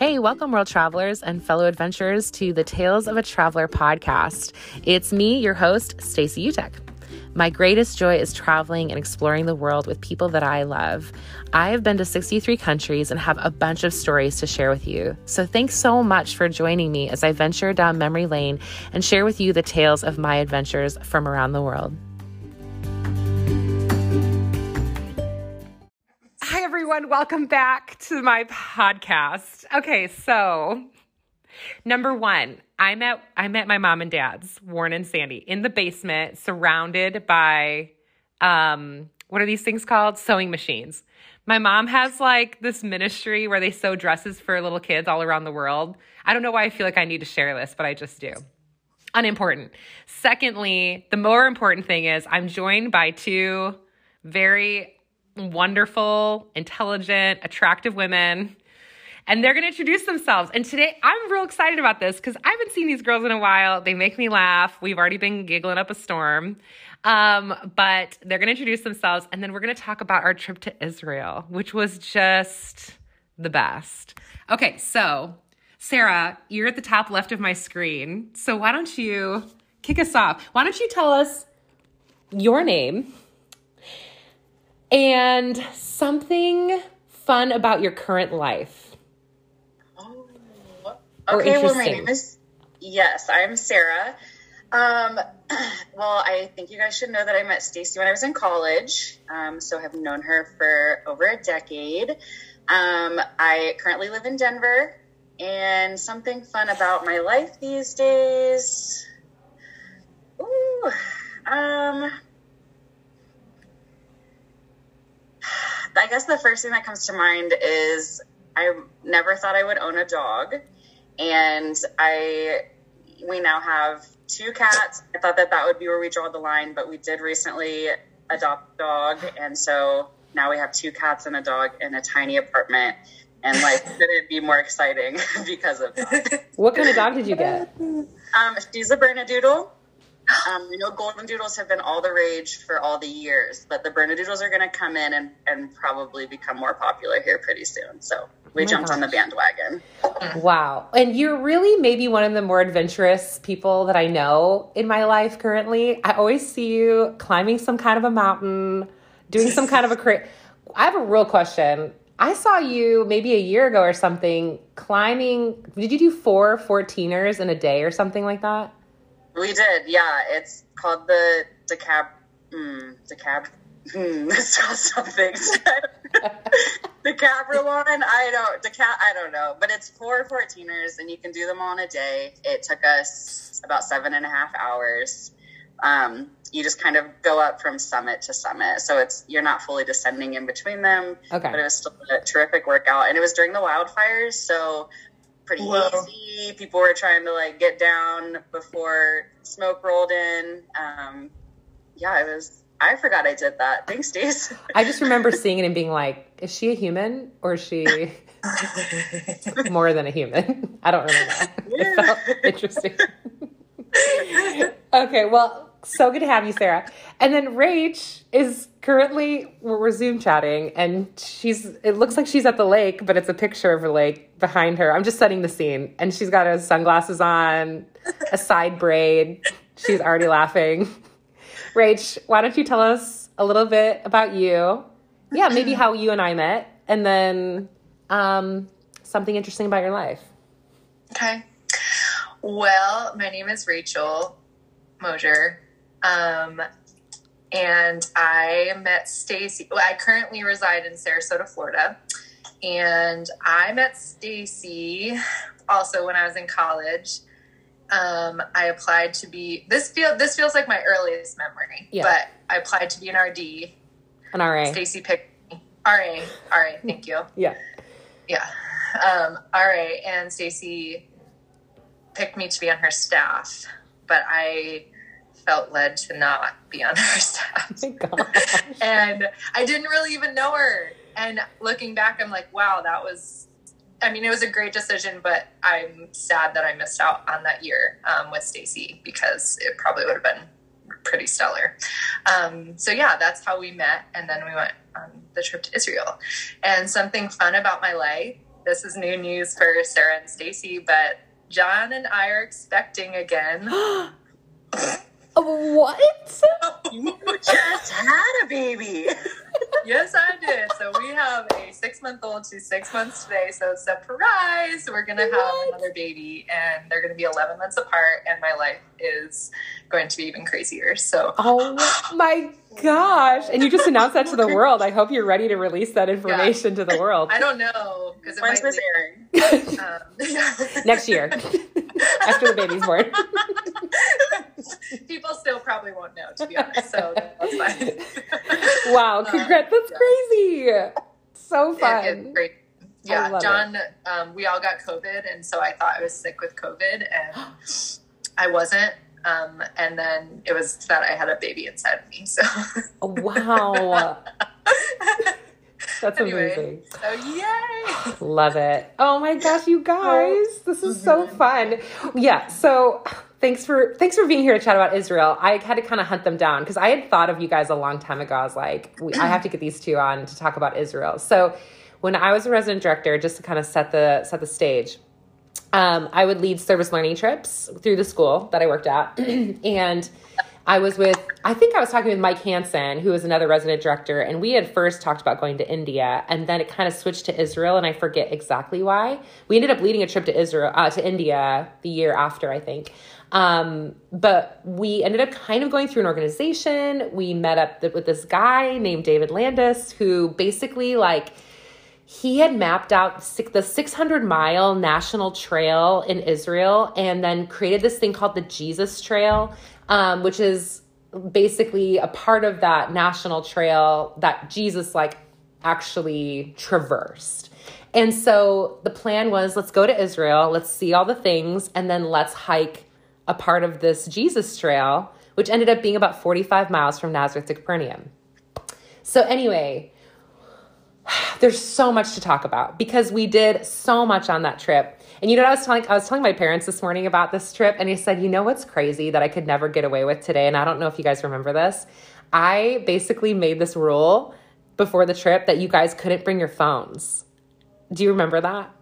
Hey, welcome, world travelers and fellow adventurers, to the Tales of a Traveler podcast. It's me, your host, Stacey Utek. My greatest joy is traveling and exploring the world with people that I love. I have been to 63 countries and have a bunch of stories to share with you. So, thanks so much for joining me as I venture down memory lane and share with you the tales of my adventures from around the world. Welcome back to my podcast. Okay, so number one, I'm at I'm at my mom and dad's, Warren and Sandy, in the basement, surrounded by um, what are these things called? Sewing machines. My mom has like this ministry where they sew dresses for little kids all around the world. I don't know why I feel like I need to share this, but I just do. Unimportant. Secondly, the more important thing is I'm joined by two very wonderful, intelligent, attractive women. And they're going to introduce themselves. And today I'm real excited about this because I haven't seen these girls in a while. They make me laugh. We've already been giggling up a storm. Um, but they're going to introduce themselves. And then we're going to talk about our trip to Israel, which was just the best. Okay, so Sarah, you're at the top left of my screen. So why don't you kick us off? Why don't you tell us your name? And something fun about your current life. Oh, okay. Well, my name is yes, I'm Sarah. Um, well, I think you guys should know that I met Stacy when I was in college, um, so have known her for over a decade. Um, I currently live in Denver, and something fun about my life these days. Ooh, um, I guess the first thing that comes to mind is I never thought I would own a dog, and I we now have two cats. I thought that that would be where we draw the line, but we did recently adopt a dog, and so now we have two cats and a dog in a tiny apartment. And life couldn't be more exciting because of that. What kind of dog did you get? Um, she's a Bernedoodle. Um, I know golden doodles have been all the rage for all the years, but the Bernedoodles are going to come in and, and probably become more popular here pretty soon. So we oh jumped gosh. on the bandwagon. Wow. And you're really maybe one of the more adventurous people that I know in my life currently. I always see you climbing some kind of a mountain, doing some kind of a cra- I have a real question. I saw you maybe a year ago or something climbing. Did you do four 14ers in a day or something like that? We did, yeah. It's called the decab, mm, decab. Mm, it's called something. Decabralon. I don't decap. I don't know, but it's four 14ers, and you can do them all in a day. It took us about seven and a half hours. Um, you just kind of go up from summit to summit, so it's you're not fully descending in between them. Okay. But it was still a terrific workout, and it was during the wildfires, so pretty Whoa. easy. People were trying to like get down before smoke rolled in. Um, yeah, it was. I forgot I did that. Thanks, Stace. I just remember seeing it and being like, "Is she a human or is she more than a human?" I don't remember. Yeah. It felt interesting. okay, well, so good to have you, Sarah. And then Rach is currently we're Zoom chatting, and she's. It looks like she's at the lake, but it's a picture of a lake behind her. I'm just setting the scene, and she's got her sunglasses on, a side braid. She's already laughing. Rach, why don't you tell us a little bit about you? Yeah, maybe how you and I met, and then um, something interesting about your life. Okay. Well, my name is Rachel Mosier. Um, and I met Stacy. Well, I currently reside in Sarasota, Florida, and I met Stacy also when I was in college. Um, I applied to be this feel this feels like my earliest memory, yeah. but I applied to be an RD. An RA. Stacy picked me. RA. RA. Thank you. yeah. Yeah. Um, RA and Stacy picked me to be on her staff, but I felt led to not be on her staff. Oh and I didn't really even know her. And looking back, I'm like, wow, that was, I mean, it was a great decision, but I'm sad that I missed out on that year um, with Stacy because it probably would have been pretty stellar. Um, so yeah, that's how we met. And then we went on the trip to Israel. And something fun about my life this is new news for Sarah and Stacy, but John and I are expecting again. what? you just had a baby. yes, I did. So we have a six month old. She's six months today. So surprise, we're gonna have what? another baby, and they're gonna be eleven months apart. And my life is going to be even crazier. So oh my gosh! And you just announced that to the world. I hope you're ready to release that information yeah. to the world. I don't know because when's this airing? um, Next year, after the baby's born. People still probably won't know, to be honest. So that's fine. wow, congrats! That's crazy. So fun. It. Yeah, John. Um, we all got COVID, and so I thought I was sick with COVID, and I wasn't. Um, and then it was that I had a baby inside of me. So wow. That's anyway, amazing. So yay! Love it. Oh my gosh, you guys. This is so mm-hmm. fun. Yeah, so thanks for thanks for being here to chat about Israel. I had to kind of hunt them down because I had thought of you guys a long time ago. I was like, we, I have to get these two on to talk about Israel. So when I was a resident director, just to kind of set the set the stage, um, I would lead service learning trips through the school that I worked at, and I was with, I think I was talking with Mike Hansen, who was another resident director, and we had first talked about going to India, and then it kind of switched to Israel, and I forget exactly why. We ended up leading a trip to Israel, uh, to India the year after, I think. Um, but we ended up kind of going through an organization. We met up with this guy named David Landis, who basically like he had mapped out the 600 mile national trail in Israel and then created this thing called the Jesus Trail, um, which is basically a part of that national trail that Jesus like actually traversed. And so the plan was let's go to Israel, let's see all the things, and then let's hike a part of this Jesus trail, which ended up being about 45 miles from Nazareth to Capernaum. So, anyway, there's so much to talk about because we did so much on that trip. And you know what I was telling I was telling my parents this morning about this trip and he said, "You know what's crazy that I could never get away with today and I don't know if you guys remember this. I basically made this rule before the trip that you guys couldn't bring your phones. Do you remember that?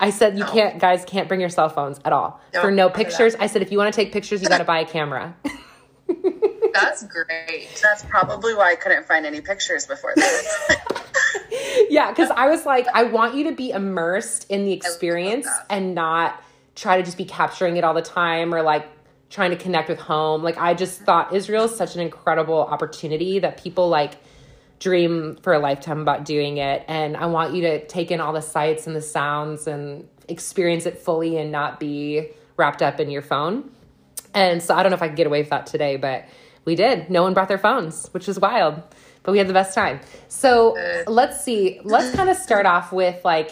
I said you no. can't, guys can't bring your cell phones at all no, for no pictures. I said if you want to take pictures, you got to buy a camera. That's great. That's probably why I couldn't find any pictures before this. yeah, because I was like, I want you to be immersed in the experience and not try to just be capturing it all the time or like trying to connect with home. Like I just thought Israel is such an incredible opportunity that people like dream for a lifetime about doing it. And I want you to take in all the sights and the sounds and experience it fully and not be wrapped up in your phone. And so I don't know if I could get away with that today, but we did. No one brought their phones, which was wild, but we had the best time. So let's see. Let's kind of start off with like,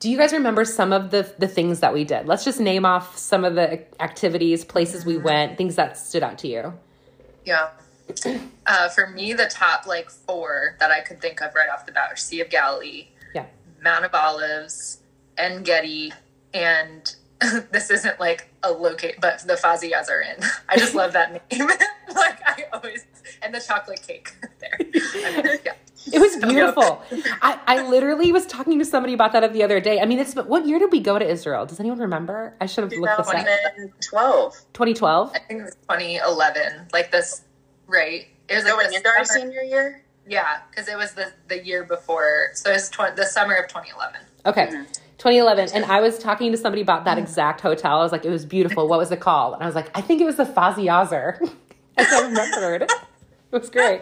do you guys remember some of the the things that we did? Let's just name off some of the activities, places we mm-hmm. went, things that stood out to you. Yeah. Uh, for me, the top like four that I could think of right off the bat are Sea of Galilee, yeah, Mount of Olives, En Gedi, and this isn't like a locate, but the Fauzi Azar Inn. I just love that name. like I always and the chocolate cake there. I mean, yeah. It was beautiful. I, I literally was talking to somebody about that the other day. I mean, it's what year did we go to Israel? Does anyone remember? I should have looked this up. 2012. 2012? I think it was 2011. Like this right? It was like into our senior year. Yeah, because it was the the year before. So it was tw- the summer of 2011. Okay. Mm-hmm. 2011 and i was talking to somebody about that exact hotel i was like it was beautiful what was it called and i was like i think it was the Fauzi Azar i remembered it was great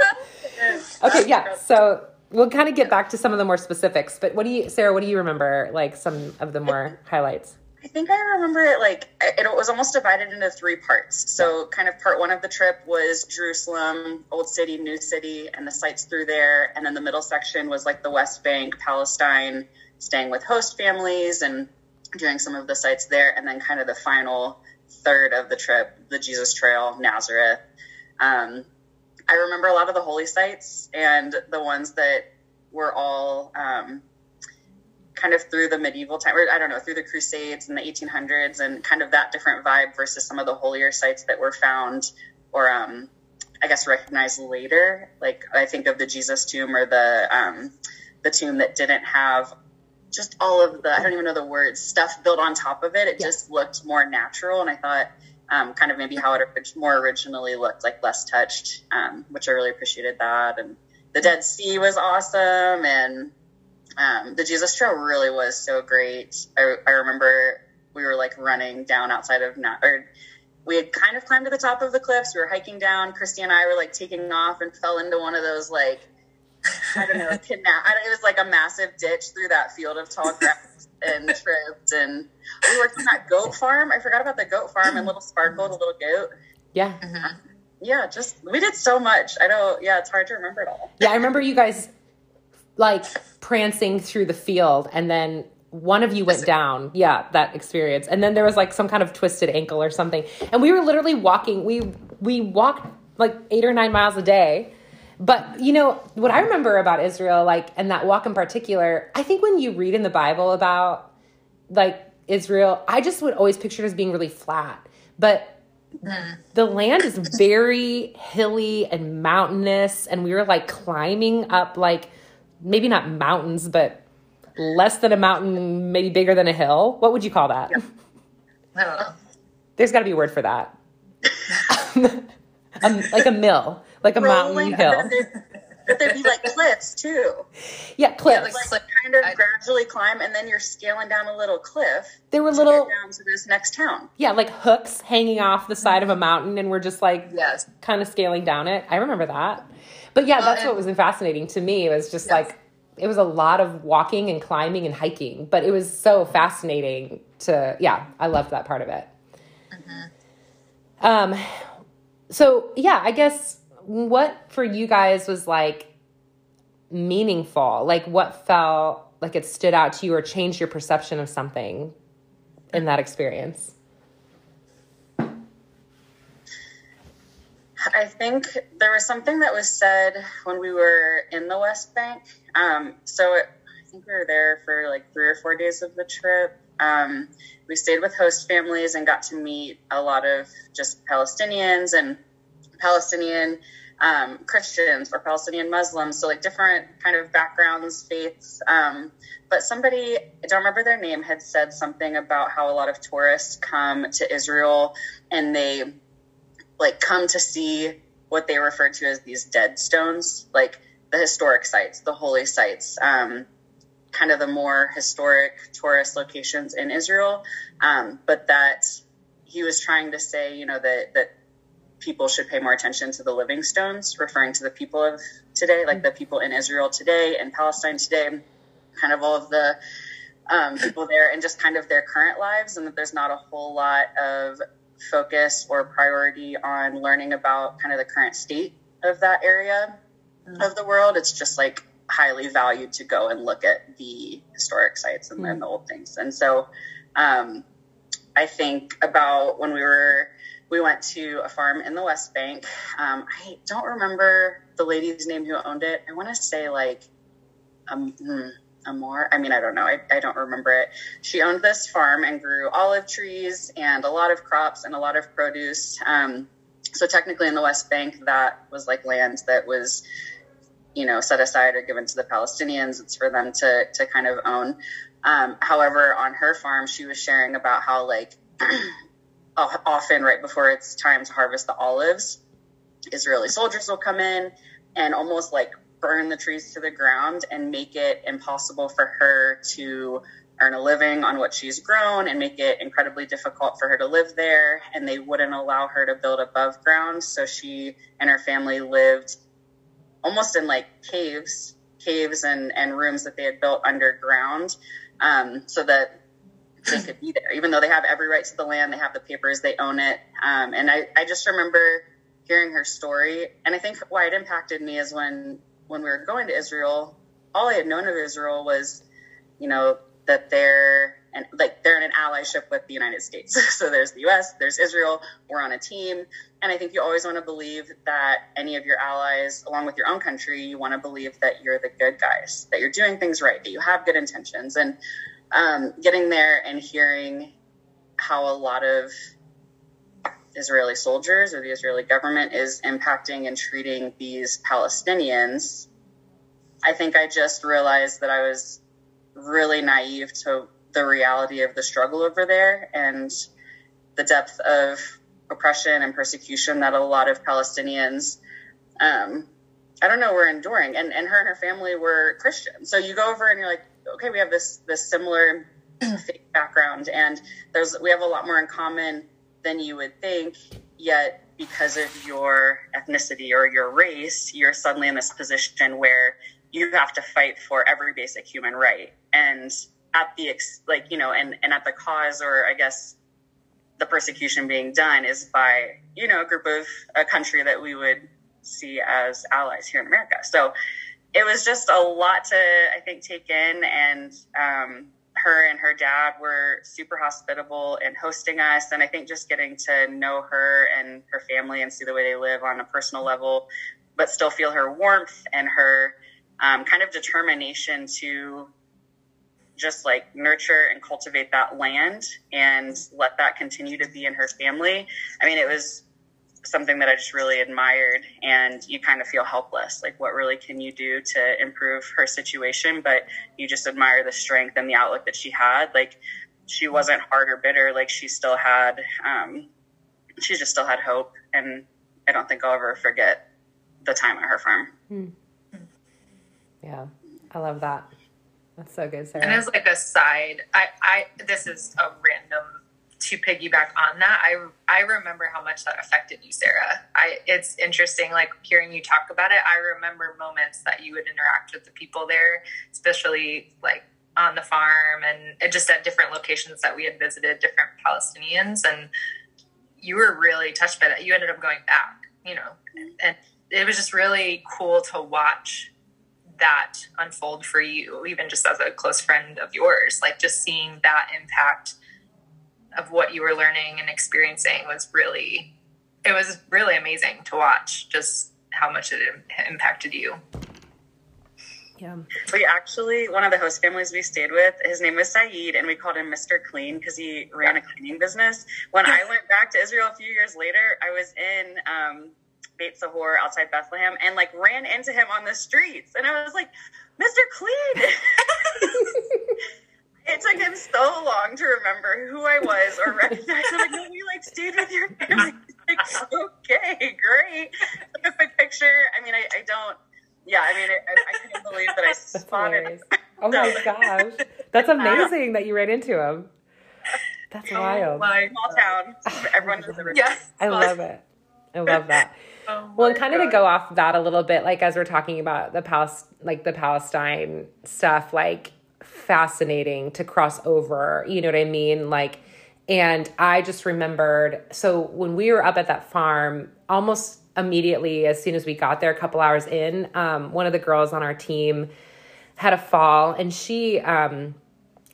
okay yeah so we'll kind of get back to some of the more specifics but what do you sarah what do you remember like some of the more highlights I think I remember it like it was almost divided into three parts. So, kind of part one of the trip was Jerusalem, Old City, New City, and the sites through there. And then the middle section was like the West Bank, Palestine, staying with host families and doing some of the sites there. And then kind of the final third of the trip, the Jesus Trail, Nazareth. Um, I remember a lot of the holy sites and the ones that were all um, kind of through the medieval time, or I don't know, through the Crusades and the 1800s, and kind of that different vibe versus some of the holier sites that were found or, um, I guess, recognized later. Like I think of the Jesus tomb or the um, the tomb that didn't have just all of the I don't even know the words stuff built on top of it. It yeah. just looked more natural, and I thought um, kind of maybe how it more originally looked, like less touched, um, which I really appreciated that. And the Dead Sea was awesome, and um, the Jesus Trail really was so great. I, I remember we were like running down outside of Na- or we had kind of climbed to the top of the cliffs. We were hiking down. Christy and I were like taking off and fell into one of those like I don't know kidnap. I don't, it was like a massive ditch through that field of tall grass and tripped. And we worked on that goat farm. I forgot about the goat farm and little Sparkle, the little goat. Yeah. Mm-hmm. Yeah, just we did so much. I don't. Yeah, it's hard to remember it all. Yeah, I remember you guys like prancing through the field and then one of you went down. Yeah that experience. And then there was like some kind of twisted ankle or something. And we were literally walking. We we walked like eight or nine miles a day. But you know what i remember about israel like and that walk in particular i think when you read in the bible about like israel i just would always picture it as being really flat. But mm. the land is very hilly and mountainous and we were like climbing up like maybe not mountains, but less than a mountain, maybe bigger than a hill. What would you call that? Yep. I don't know. There's got to be a word for that. um, like a mill, like a Rolling, mountain hill. But there'd be like cliffs too. Yeah, cliffs. Yeah, like, like kind of I, gradually climb, and then you're scaling down a little cliff. There were little down to this next town. Yeah, like hooks hanging off the side of a mountain, and we're just like yes. kind of scaling down it. I remember that. But yeah, that's what was fascinating to me. It was just yes. like it was a lot of walking and climbing and hiking, but it was so fascinating to yeah, I loved that part of it. Mm-hmm. Um so yeah, I guess what for you guys was like meaningful? Like what felt like it stood out to you or changed your perception of something in that experience? I think there was something that was said when we were in the West Bank. Um, so it, I think we were there for like three or four days of the trip. Um, we stayed with host families and got to meet a lot of just Palestinians and Palestinian um, Christians or Palestinian Muslims. So like different kind of backgrounds, faiths. Um, but somebody, I don't remember their name, had said something about how a lot of tourists come to Israel and they like come to see what they refer to as these dead stones, like the historic sites, the holy sites, um, kind of the more historic tourist locations in Israel. Um, but that he was trying to say, you know, that that people should pay more attention to the living stones, referring to the people of today, like the people in Israel today and Palestine today, kind of all of the um, people there, and just kind of their current lives, and that there's not a whole lot of focus or priority on learning about kind of the current state of that area mm-hmm. of the world. It's just like highly valued to go and look at the historic sites and, mm-hmm. the old things. And so um, I think about when we were, we went to a farm in the West Bank. Um, I don't remember the lady's name who owned it. I want to say like, um, hmm, Amor. I mean, I don't know. I, I don't remember it. She owned this farm and grew olive trees and a lot of crops and a lot of produce. Um, so technically, in the West Bank, that was like land that was, you know, set aside or given to the Palestinians. It's for them to to kind of own. Um, however, on her farm, she was sharing about how like often right before it's time to harvest the olives, Israeli soldiers will come in and almost like burn the trees to the ground and make it impossible for her to earn a living on what she's grown and make it incredibly difficult for her to live there. And they wouldn't allow her to build above ground. So she and her family lived almost in like caves, caves and, and rooms that they had built underground um, so that they could be there. Even though they have every right to the land, they have the papers, they own it. Um, and I, I just remember hearing her story. And I think why it impacted me is when when we were going to Israel, all I had known of Israel was, you know, that they're and like they're in an allyship with the United States. so there's the U.S., there's Israel. We're on a team, and I think you always want to believe that any of your allies, along with your own country, you want to believe that you're the good guys, that you're doing things right, that you have good intentions, and um, getting there and hearing how a lot of Israeli soldiers or the Israeli government is impacting and treating these Palestinians, I think I just realized that I was really naive to the reality of the struggle over there and the depth of oppression and persecution that a lot of Palestinians, um, I don't know, were enduring. And, and her and her family were Christian. So you go over and you're like, okay, we have this, this similar background and there's, we have a lot more in common than you would think. Yet because of your ethnicity or your race, you're suddenly in this position where you have to fight for every basic human right. And at the, ex- like, you know, and, and at the cause or I guess the persecution being done is by you know a group of a country that we would see as allies here in America. So it was just a lot to I think take in, and um, her and her dad were super hospitable in hosting us, and I think just getting to know her and her family and see the way they live on a personal level, but still feel her warmth and her um, kind of determination to just like nurture and cultivate that land and let that continue to be in her family. I mean, it was something that I just really admired and you kind of feel helpless. Like what really can you do to improve her situation? But you just admire the strength and the outlook that she had. Like she wasn't hard or bitter. Like she still had, um, she just still had hope. And I don't think I'll ever forget the time at her farm. Hmm. Yeah. I love that. That's so good, Sarah. And as like a side, I, I this is a random to piggyback on that. I I remember how much that affected you, Sarah. I it's interesting, like hearing you talk about it. I remember moments that you would interact with the people there, especially like on the farm and just at different locations that we had visited, different Palestinians, and you were really touched by that. You ended up going back, you know, and it was just really cool to watch that unfold for you, even just as a close friend of yours? Like just seeing that impact of what you were learning and experiencing was really, it was really amazing to watch just how much it impacted you. Yeah. We actually, one of the host families we stayed with, his name was Saeed, and we called him Mr. Clean because he ran a cleaning business. When I went back to Israel a few years later, I was in um, Beit Sahour outside Bethlehem and like ran into him on the streets. And I was like, Mr. Clean. it took him so long to remember who I was or recognize. I'm like, no, we like stayed with your family. Like, okay, great. Took a quick picture. I mean, I, I don't. Yeah, I mean, I, I couldn't believe that I spotted. Oh my gosh, that's um, amazing that you ran into him. That's oh wild. My small town. Oh Everyone knows everything. Yes, I love it. I love that. Oh well, and kind God. of to go off that a little bit, like as we're talking about the Palis- like the Palestine stuff, like fascinating to cross over. You know what I mean? Like, and I just remembered. So when we were up at that farm, almost immediately as soon as we got there, a couple hours in, um, one of the girls on our team had a fall, and she. Um,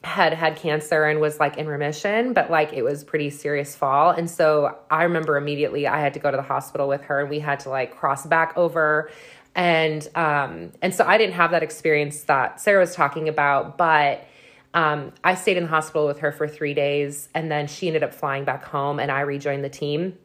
had had cancer and was like in remission, but like it was pretty serious fall. And so I remember immediately I had to go to the hospital with her and we had to like cross back over. And um and so I didn't have that experience that Sarah was talking about, but um, I stayed in the hospital with her for three days and then she ended up flying back home and I rejoined the team.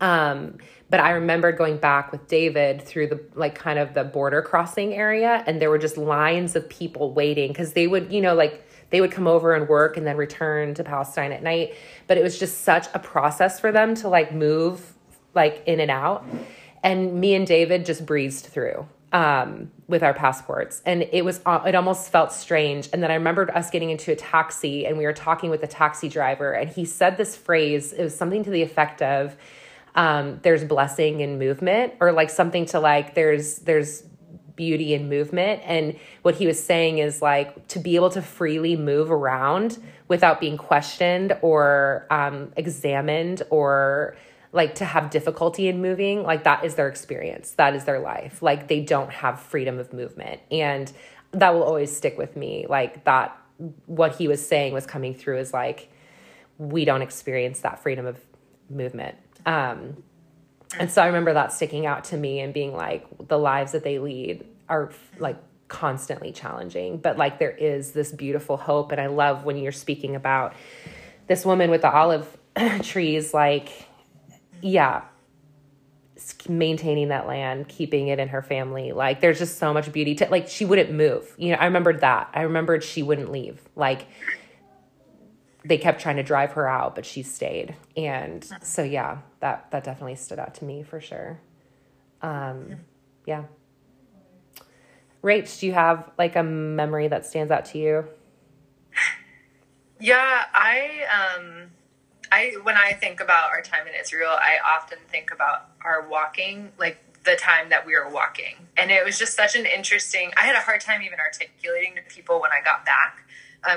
Um, but I remember going back with David through the like kind of the border crossing area and there were just lines of people waiting because they would, you know, like they would come over and work and then return to Palestine at night. But it was just such a process for them to like move like in and out. And me and David just breezed through um, with our passports. And it was, uh, it almost felt strange. And then I remembered us getting into a taxi and we were talking with the taxi driver and he said this phrase, it was something to the effect of, um, there's blessing in movement or like something to like, there's, there's beauty and movement. And what he was saying is like to be able to freely move around without being questioned or um, examined or like to have difficulty in moving, like that is their experience. That is their life. Like they don't have freedom of movement. And that will always stick with me. Like that, what he was saying was coming through is like, we don't experience that freedom of movement. Um, and so I remember that sticking out to me and being like, the lives that they lead are like constantly challenging, but like there is this beautiful hope. And I love when you're speaking about this woman with the olive trees, like, yeah, maintaining that land, keeping it in her family. Like there's just so much beauty to like she wouldn't move. You know, I remembered that. I remembered she wouldn't leave. Like they kept trying to drive her out, but she stayed. And so yeah, that that definitely stood out to me for sure. Um yeah. Rach, do you have like a memory that stands out to you? Yeah, I um I when I think about our time in Israel, I often think about our walking, like the time that we were walking. And it was just such an interesting I had a hard time even articulating to people when I got back.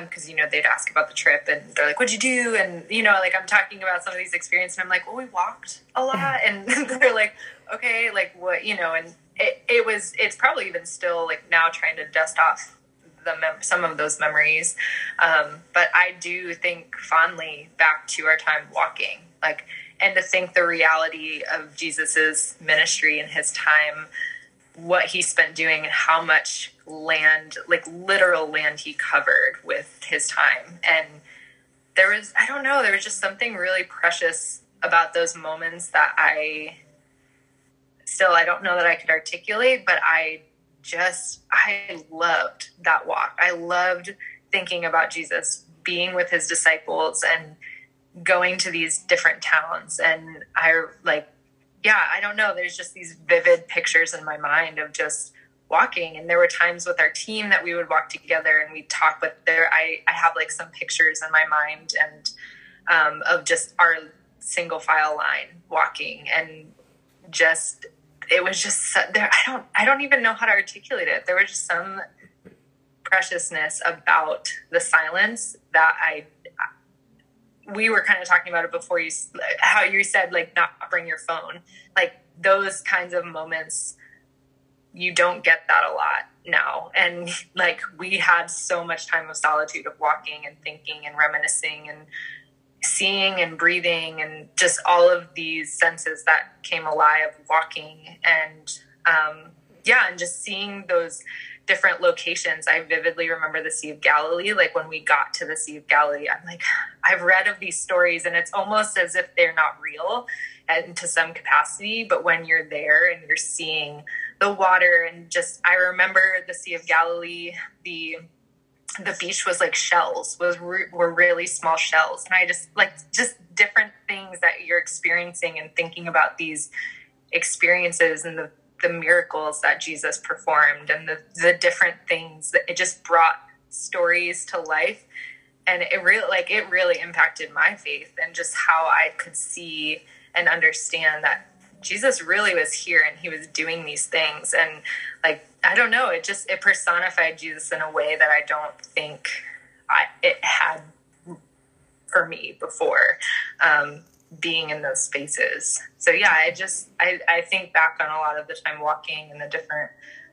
because um, you know they'd ask about the trip and they're like, "What'd you do?" And you know, like I'm talking about some of these experiences, and I'm like, "Well, we walked a lot," and they're like, "Okay, like what?" You know, and it, it was it's probably even still like now trying to dust off the mem- some of those memories. Um, but I do think fondly back to our time walking, like, and to think the reality of Jesus's ministry and his time, what he spent doing, and how much land, like literal land, he covered with his time. And there was, I don't know, there was just something really precious about those moments that I still, I don't know that I could articulate, but I just I loved that walk. I loved thinking about Jesus being with his disciples and going to these different towns. And I like yeah, I don't know, there's just these vivid pictures in my mind of just walking. And there were times with our team that we would walk together and we'd talk with there I, I have like some pictures in my mind and um, of just our single file line walking and just it was just there. I don't I don't even know how to articulate it. There was just some preciousness about the silence that I we were kind of talking about it before you how you said like not bring your phone like those kinds of moments you don't get that a lot now and like we had so much time of solitude of walking and thinking and reminiscing and seeing and breathing and just all of these senses that came alive walking and um, yeah and just seeing those different locations. I vividly remember the sea of galilee. Like when we got to the sea of galilee i'm like i've read of these stories and it's almost as if they're not real and to some capacity but when you're there and you're seeing the water and just i remember the sea of galilee the the beach was like shells was re- were really small shells. And i just like just different things that you're experiencing and thinking about these experiences and the the miracles that jesus performed and the the different things that it just brought stories to life. And it really like it really impacted my faith and just how i could see and understand that jesus really was here and he was doing these things and like I don't know. It just it personified Jesus in a way that I don't think I, it had for me before um, being in those spaces. So yeah, I just I, I think back on a lot of the time walking in the different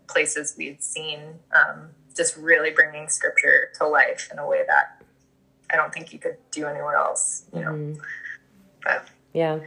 places we'd seen, um, just really bringing scripture to life in a way that I don't think you could do anywhere else. You know, mm-hmm. but yeah,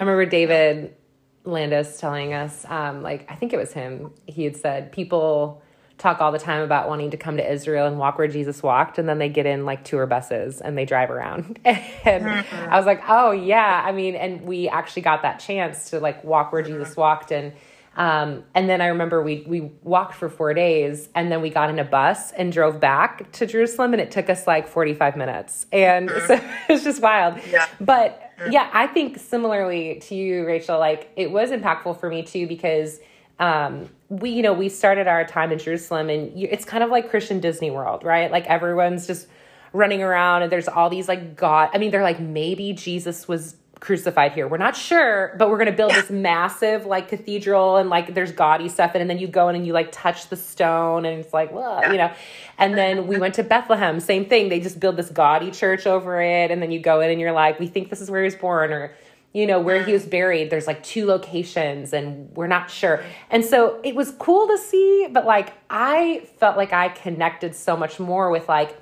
I remember David Landis telling us, um, like, I think it was him, he had said, people talk all the time about wanting to come to Israel and walk where Jesus walked, and then they get in like tour buses and they drive around. and mm-hmm. I was like, oh, yeah. I mean, and we actually got that chance to like walk where mm-hmm. Jesus walked. And um, and then I remember we we walked for four days, and then we got in a bus and drove back to Jerusalem, and it took us like forty five minutes, and mm-hmm. so it's just wild. Yeah. But yeah, I think similarly to you, Rachel, like it was impactful for me too because um, we, you know, we started our time in Jerusalem and you, it's kind of like Christian Disney World, right? Like everyone's just running around and there's all these like God, I mean, they're like, maybe Jesus was crucified here. We're not sure, but we're going to build this massive like cathedral and like there's gaudy stuff in, and then you go in and you like touch the stone and it's like, well, you know. And then we went to Bethlehem, same thing. They just build this gaudy church over it, and then you go in and you're like, we think this is where he was born, or you know where he was buried. There's like two locations, and we're not sure. And so it was cool to see, but like I felt like I connected so much more with like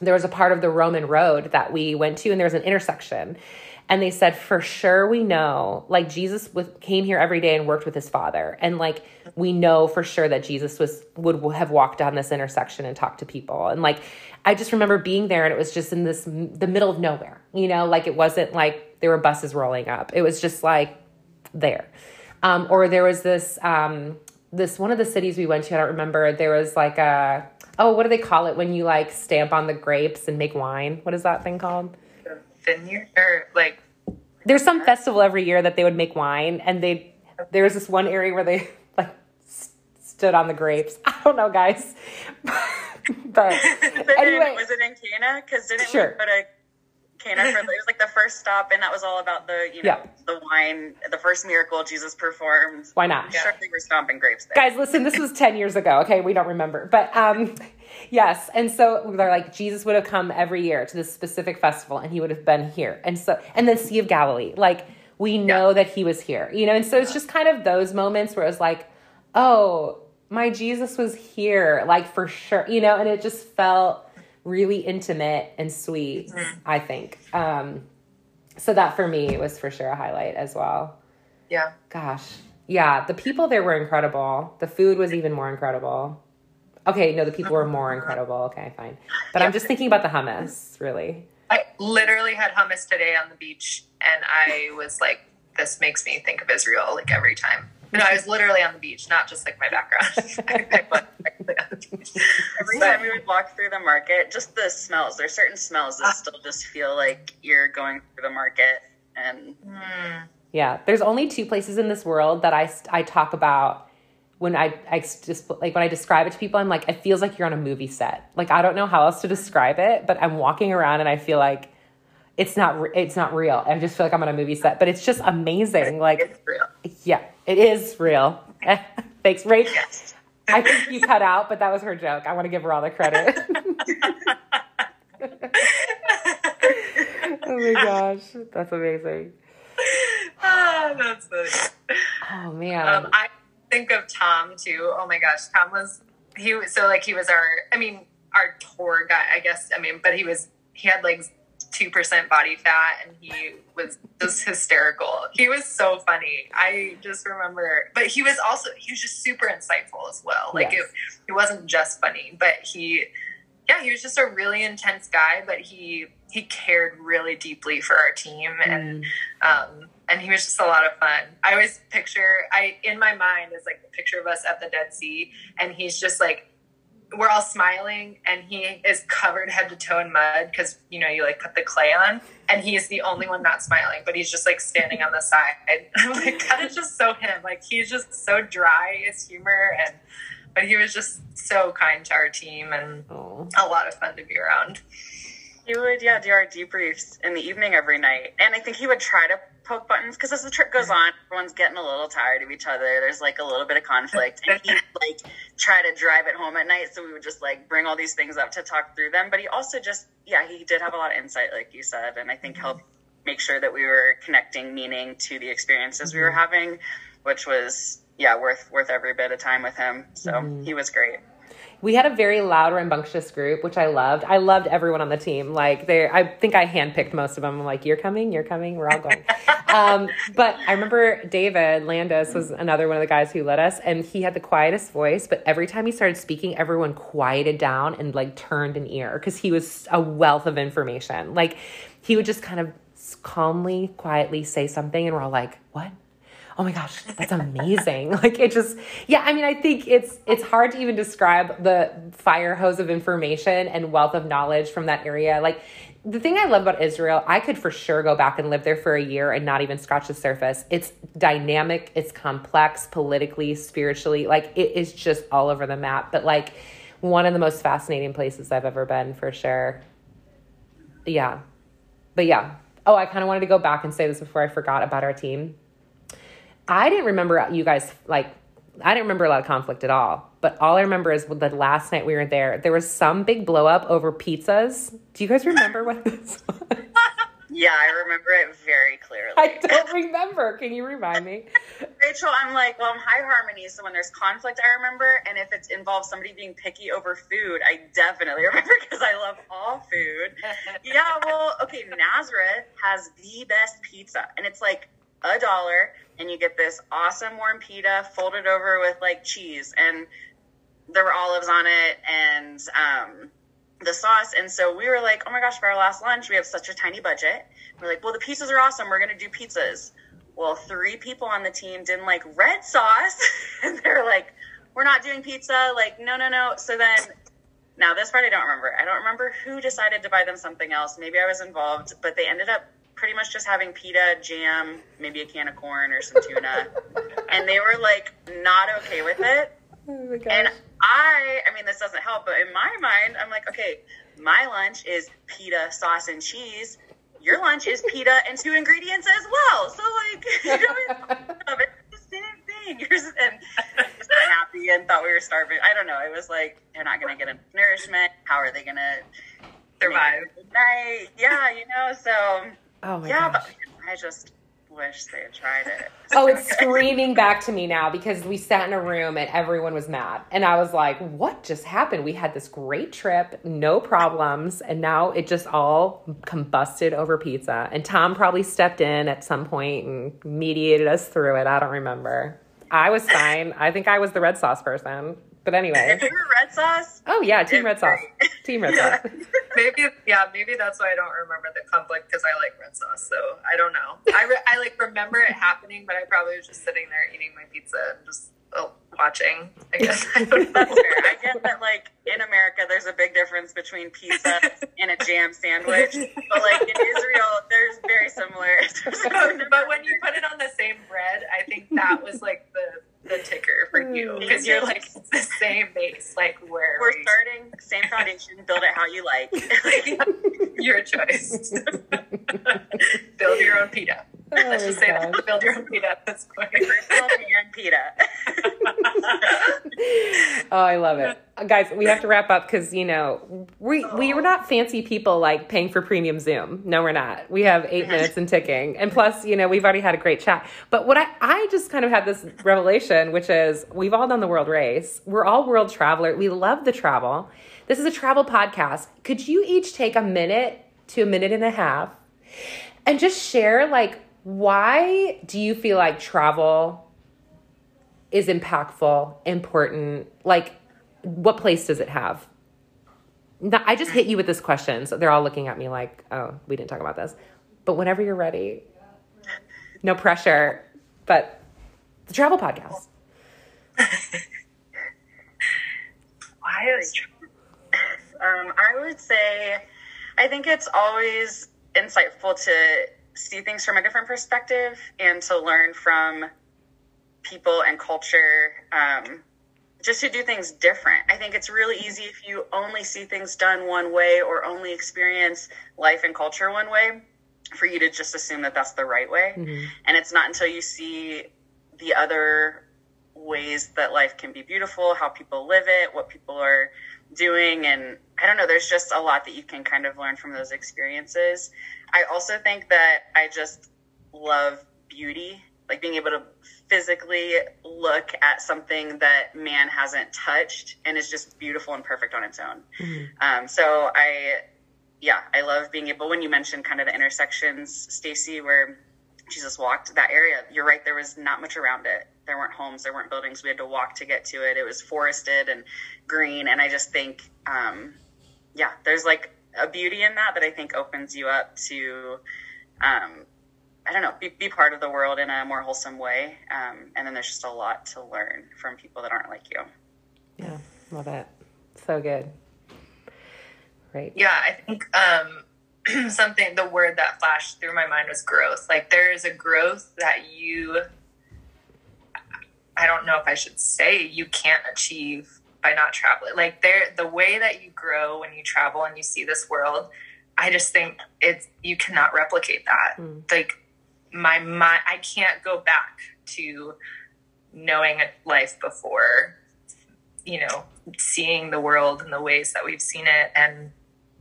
there was a part of the Roman road that we went to, and there's an intersection and they said for sure we know like jesus with, came here every day and worked with his father and like we know for sure that jesus was would have walked down this intersection and talked to people and like i just remember being there and it was just in this the middle of nowhere you know like it wasn't like there were buses rolling up it was just like there Um, or there was this um, this one of the cities we went to. I don't remember. There was like a oh, what do they call it when you like stamp on the grapes and make wine? What is that thing called? Vineyard or like. There's some festival every year that they would make wine, and they there was this one area where they like st- stood on the grapes. I don't know, guys. but anyway, was it in Cana? Because didn't Sure. we go to Cana for it was like the first stop, and that was all about the you know Yeah. the wine, the first miracle Jesus performed. why not? I'm sure they were stomping grapes there. guys listen this was 10 years ago okay we don't remember but um yes and so they're like jesus would have come every year to this specific festival and he would have been here and so and then sea of galilee like we know that he was here you know and so it's just kind of those moments where it's like oh my jesus was here like for sure you know and it just felt really intimate and sweet i think um so that for me was for sure a highlight as well Yeah. Gosh. Yeah, the people there were incredible. The food was even more incredible. Okay, no, the people were more incredible. Okay, fine. But I'm just thinking about the hummus, really. I literally had hummus today on the beach, and I was like, "This makes me think of Israel like every time." No, I was literally on the beach, not just like my background. I was actually on the beach. Every But- time we would walk through the market, just the smells. There's certain smells that still just feel like you're going through the market, and Mm, Yeah, there's only two places in this world that I, I talk about when I, I just like when I describe it to people, I'm like, it feels like you're on a movie set. Like I don't know how else to describe it, but I'm walking around and I feel like it's not it's not real. I just feel like I'm on a movie set, but it's just amazing. Like it's real. Yeah, it is real. Thanks, Rach. yes, I think you cut out, but that was her joke. I want to give her all the credit. oh my gosh, that's amazing. ah, that's funny. Oh man. Um, I think of Tom too. Oh my gosh, Tom was he was so like he was our I mean our tour guy I guess I mean but he was he had like two percent body fat and he was just hysterical. He was so funny. I just remember, but he was also he was just super insightful as well. Like Yes. it, he wasn't just funny, but he yeah he was just a really intense guy. But he he cared really deeply for our team and um, and he was just a lot of fun. I always picture, I in my mind is like the picture of us at the Dead Sea, and he's just like, we're all smiling, and he is covered head to toe in mud because you know you like put the clay on, and he's the only one not smiling, but he's just like standing on the side. I'm like, God, it's just so him. Like he's just so dry. his humor, and but he was just so kind to our team and Oh. a lot of fun to be around. He would yeah do our debriefs in the evening every night, and I think he would try to poke buttons because as the trip goes on, everyone's getting a little tired of each other. There's like a little bit of conflict, and he'd like try to drive it home at night. So we would just like bring all these things up to talk through them. But he also just yeah he did have a lot of insight, like you said, and I think mm-hmm. helped make sure that we were connecting meaning to the experiences we were mm-hmm. having, which was yeah worth worth every bit of time with him. So mm-hmm. he was great. We had a very loud, rambunctious group, which I loved. I loved everyone on the team. Like they, I think I handpicked most of them. I'm like, "You're coming, you're coming, we're all going." um, but I remember David Landis was another one of the guys who led us, and he had the quietest voice. But every time he started speaking, everyone quieted down and like turned an ear because he was a wealth of information. Like he would just kind of calmly, quietly say something, and we're all like, "What?" Oh my gosh that's amazing. Like it just yeah i mean i think it's it's hard to even describe the fire hose of information and wealth of knowledge from that area. Like the thing i love about israel i could for sure go back and live there for a year and not even scratch the surface. It's dynamic it's complex politically spiritually like it is just all over the map. But like one of the most fascinating places i've ever been for sure. Yeah. But yeah. Oh i kind of wanted to go back and say this before i forgot about our team I didn't remember you guys like I didn't remember a lot of conflict at all. But all I remember is the last night we were there, there was some big blow up over pizzas. Do you guys remember what this was? Yeah, I remember it very clearly. I don't remember. Can you remind me? Rachel, I'm like, well, I'm high harmony, so when there's conflict, I remember, and if it involves somebody being picky over food, I definitely remember because I love all food. Yeah, well, okay, Nazareth has the best pizza, and it's like a dollar, and you get this awesome warm pita folded over with like cheese, and there were olives on it, and um, the sauce. And so we were like, oh my gosh, for our last lunch, we have such a tiny budget. We're like, well, the pizzas are awesome. We're going to do pizzas. Well, three people on the team didn't like red sauce. and they're like, we're not doing pizza. Like, no, no, no. So then, now this part I don't remember. I don't remember who decided to buy them something else. Maybe I was involved, but they ended up pretty much just having pita, jam, maybe a can of corn or some tuna. and they were like not okay with it. Oh and I, I mean, this doesn't help, but in my mind, I'm like, okay, my lunch is pita, sauce, and cheese. Your lunch is pita and two ingredients as well. So like, you know, it's the same thing. You're just, and just happy and thought we were starving. I don't know. It was like they're not going to get enough nourishment. How are they going to survive night? Yeah, you know. So Oh my yeah, gosh. but I just wish they had tried it. Oh, it's screaming back to me now because we sat in a room and everyone was mad. And I was like, what just happened? We had this great trip, no problems, and now it just all combusted over pizza. And Tom probably stepped in at some point and mediated us through it. I don't remember. I was fine. I think I was the red sauce person. But anyway. If you're red sauce? Oh yeah, team red sauce. Team red Yeah. sauce. maybe yeah maybe that's why i don't remember the conflict because i like red sauce so i don't know i, re- I like remember it happening but i probably was just sitting there eating my pizza and just oh, watching i guess I don't That's know. fair. I get that, like, in America, there's a big difference between pizza and a jam sandwich. But, like, in Israel, there's very similar. but when you put it on the same bread i think that was like the the ticker for you hmm. because you're like it's the same base like where We're we- starting, same foundation, build it how you like. your choice build your own pita Oh let's just say gosh. that build your own pita at this point Personal pan pita. Oh, I love it. Guys, we have to wrap up because, you know, we, we are not fancy people like paying for premium Zoom. No, we're not. We have eight minutes and ticking. And plus, you know, we've already had a great chat. But what I, I just kind of had this revelation, which is we've all done the world race. We're all world traveler. We love the travel. This is a travel podcast. Could you each take a minute to a minute and a half and just share, like, why do you feel like travel is impactful, important? Like, what place does it have? No, I just hit you with this question, so they're all looking at me like, "Oh, we didn't talk about this." But whenever you're ready, no pressure. But the travel podcast. why is Um, I would say, I think it's always insightful to see things from a different perspective and to learn from people and culture, um, just to do things different. I think it's really easy if you only see things done one way or only experience life and culture one way for you to just assume that that's the right way. Mm-hmm. And it's not until you see the other ways that life can be beautiful, how people live it, what people are doing. And I don't know, there's just a lot that you can kind of learn from those experiences. I also think that I just love beauty, like being able to physically look at something that man hasn't touched and is just beautiful and perfect on its own. Um, so I, yeah, I love being able, when you mentioned kind of the intersections, Stacy, where Jesus walked that area, you're right, there was not much around it. There weren't homes, there weren't buildings. We had to walk to get to it. It was forested and green. And I just think, um, yeah, there's like a beauty in that that I think opens you up to, um, I don't know, be, be part of the world in a more wholesome way. Um, and then there's just a lot to learn from people that aren't like you. Yeah, love it. So good. Right. Yeah, I think um, something, the word that flashed through my mind was growth. Like, there is a growth that you, I don't know if I should say, you can't achieve by not traveling. Like, there, the way that you grow when you travel and you see this world, I just think it's, you cannot replicate that. Like, my mind, I can't go back to knowing life before you know, seeing the world in the ways that we've seen it. And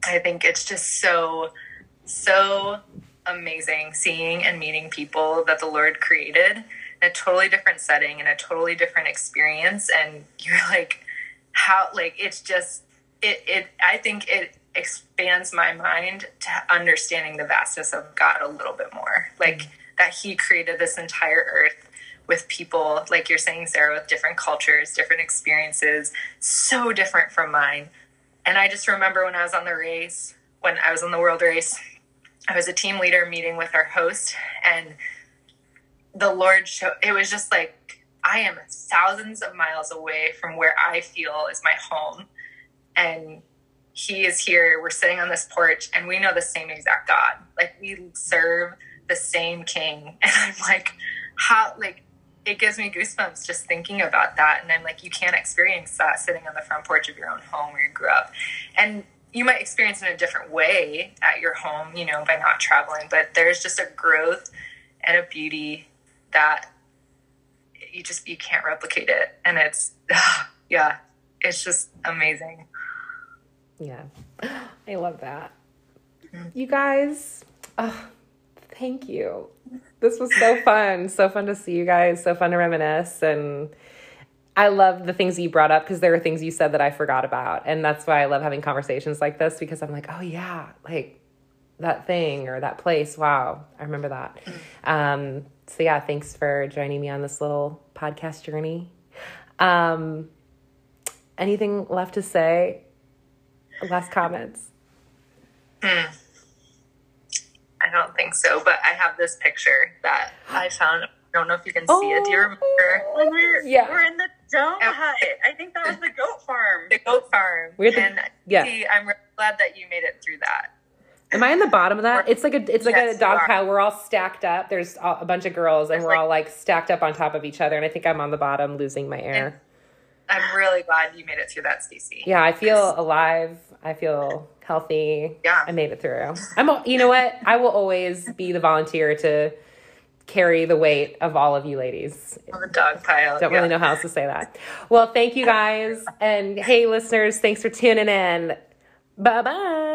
I think it's just so, so amazing seeing and meeting people that the Lord created in a totally different setting and a totally different experience. And you're like, how, like, it's just, it, it, I think it expands my mind to understanding the vastness of God a little bit more. Like, that He created this entire earth with people, like you're saying, Sarah, with different cultures, different experiences, so different from mine. And I just remember when I was on the race, when I was on the world race, I was a team leader meeting with our host, and the Lord showed, it was just like, I am thousands of miles away from where I feel is my home. And he is here. We're sitting on this porch and we know the same exact God. Like we serve the same king. And I'm like, how, like, it gives me goosebumps just thinking about that. And I'm like, you can't experience that sitting on the front porch of your own home where you grew up. And you might experience it in a different way at your home, you know, by not traveling, but there's just a growth and a beauty that you just you can't replicate it and it's yeah it's just amazing yeah i love that you guys oh, thank you this was so fun so fun to see you guys so fun to reminisce and I love the things you brought up because there are things you said that I forgot about. And that's why I love having conversations like this because I'm like, oh, yeah, like that thing or that place. Wow, I remember that. Um, so, yeah, thanks for joining me on this little podcast journey. Um, anything left to say? Last comments? Hmm. I don't think so, but I have this picture that I found. I don't know if you can see oh, it. Do you remember? When we're, yeah. we're in the dome hut. I think that was the goat farm. The goat farm. We're the, and yeah. See, I'm really glad that you made it through that. Am I in the bottom of that? It's like a it's like yes, a dog pile. We're all stacked up. There's a bunch of girls, and There's we're like, all like stacked up on top of each other. And I think I'm on the bottom, losing my air. I'm really glad you made it through that, Stacy. Yeah, I feel alive. I feel healthy. Yeah, I made it through. I'm. You know what? I will always be the volunteer to carry the weight of all of you ladies. On the dog pile. Don't yeah. really know how else to say that. Well, thank you guys. and hey, listeners, thanks for tuning in. Bye bye.